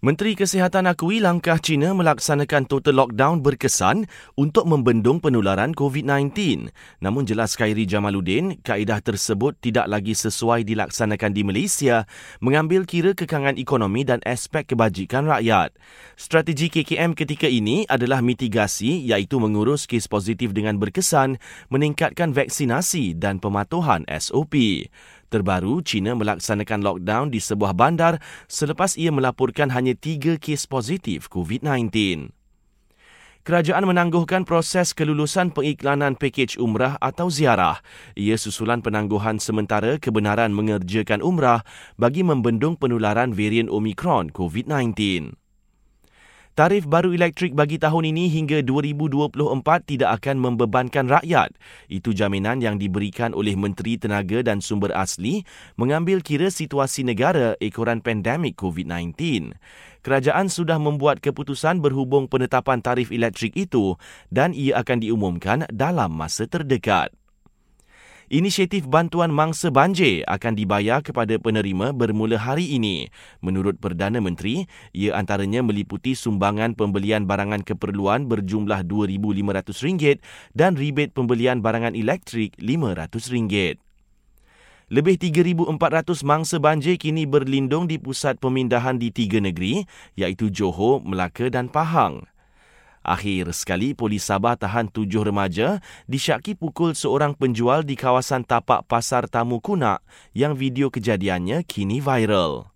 Menteri Kesihatan akui langkah China melaksanakan total lockdown berkesan untuk membendung penularan COVID-19. Namun jelas Khairi Jamaluddin, kaedah tersebut tidak lagi sesuai dilaksanakan di Malaysia mengambil kira kekangan ekonomi dan aspek kebajikan rakyat. Strategi KKM ketika ini adalah mitigasi iaitu mengurus kes positif dengan berkesan, meningkatkan vaksinasi dan pematuhan SOP. Terbaru, China melaksanakan lockdown di sebuah bandar selepas ia melaporkan hanya tiga kes positif COVID-19. Kerajaan menangguhkan proses kelulusan pengiklanan pakej umrah atau ziarah. Ia susulan penangguhan sementara kebenaran mengerjakan umrah bagi membendung penularan varian Omicron COVID-19. Tarif baru elektrik bagi tahun ini hingga 2024 tidak akan membebankan rakyat. Itu jaminan yang diberikan oleh Menteri Tenaga dan Sumber Asli mengambil kira situasi negara ekoran pandemik COVID-19. Kerajaan sudah membuat keputusan berhubung penetapan tarif elektrik itu dan ia akan diumumkan dalam masa terdekat. Inisiatif bantuan mangsa banjir akan dibayar kepada penerima bermula hari ini. Menurut Perdana Menteri, ia antaranya meliputi sumbangan pembelian barangan keperluan berjumlah RM2,500 dan rebate pembelian barangan elektrik RM500. Lebih 3,400 mangsa banjir kini berlindung di pusat pemindahan di tiga negeri, iaitu Johor, Melaka dan Pahang. Akhir sekali, polis Sabah tahan tujuh remaja disyaki pukul seorang penjual di kawasan tapak pasar tamu kunak yang video kejadiannya kini viral.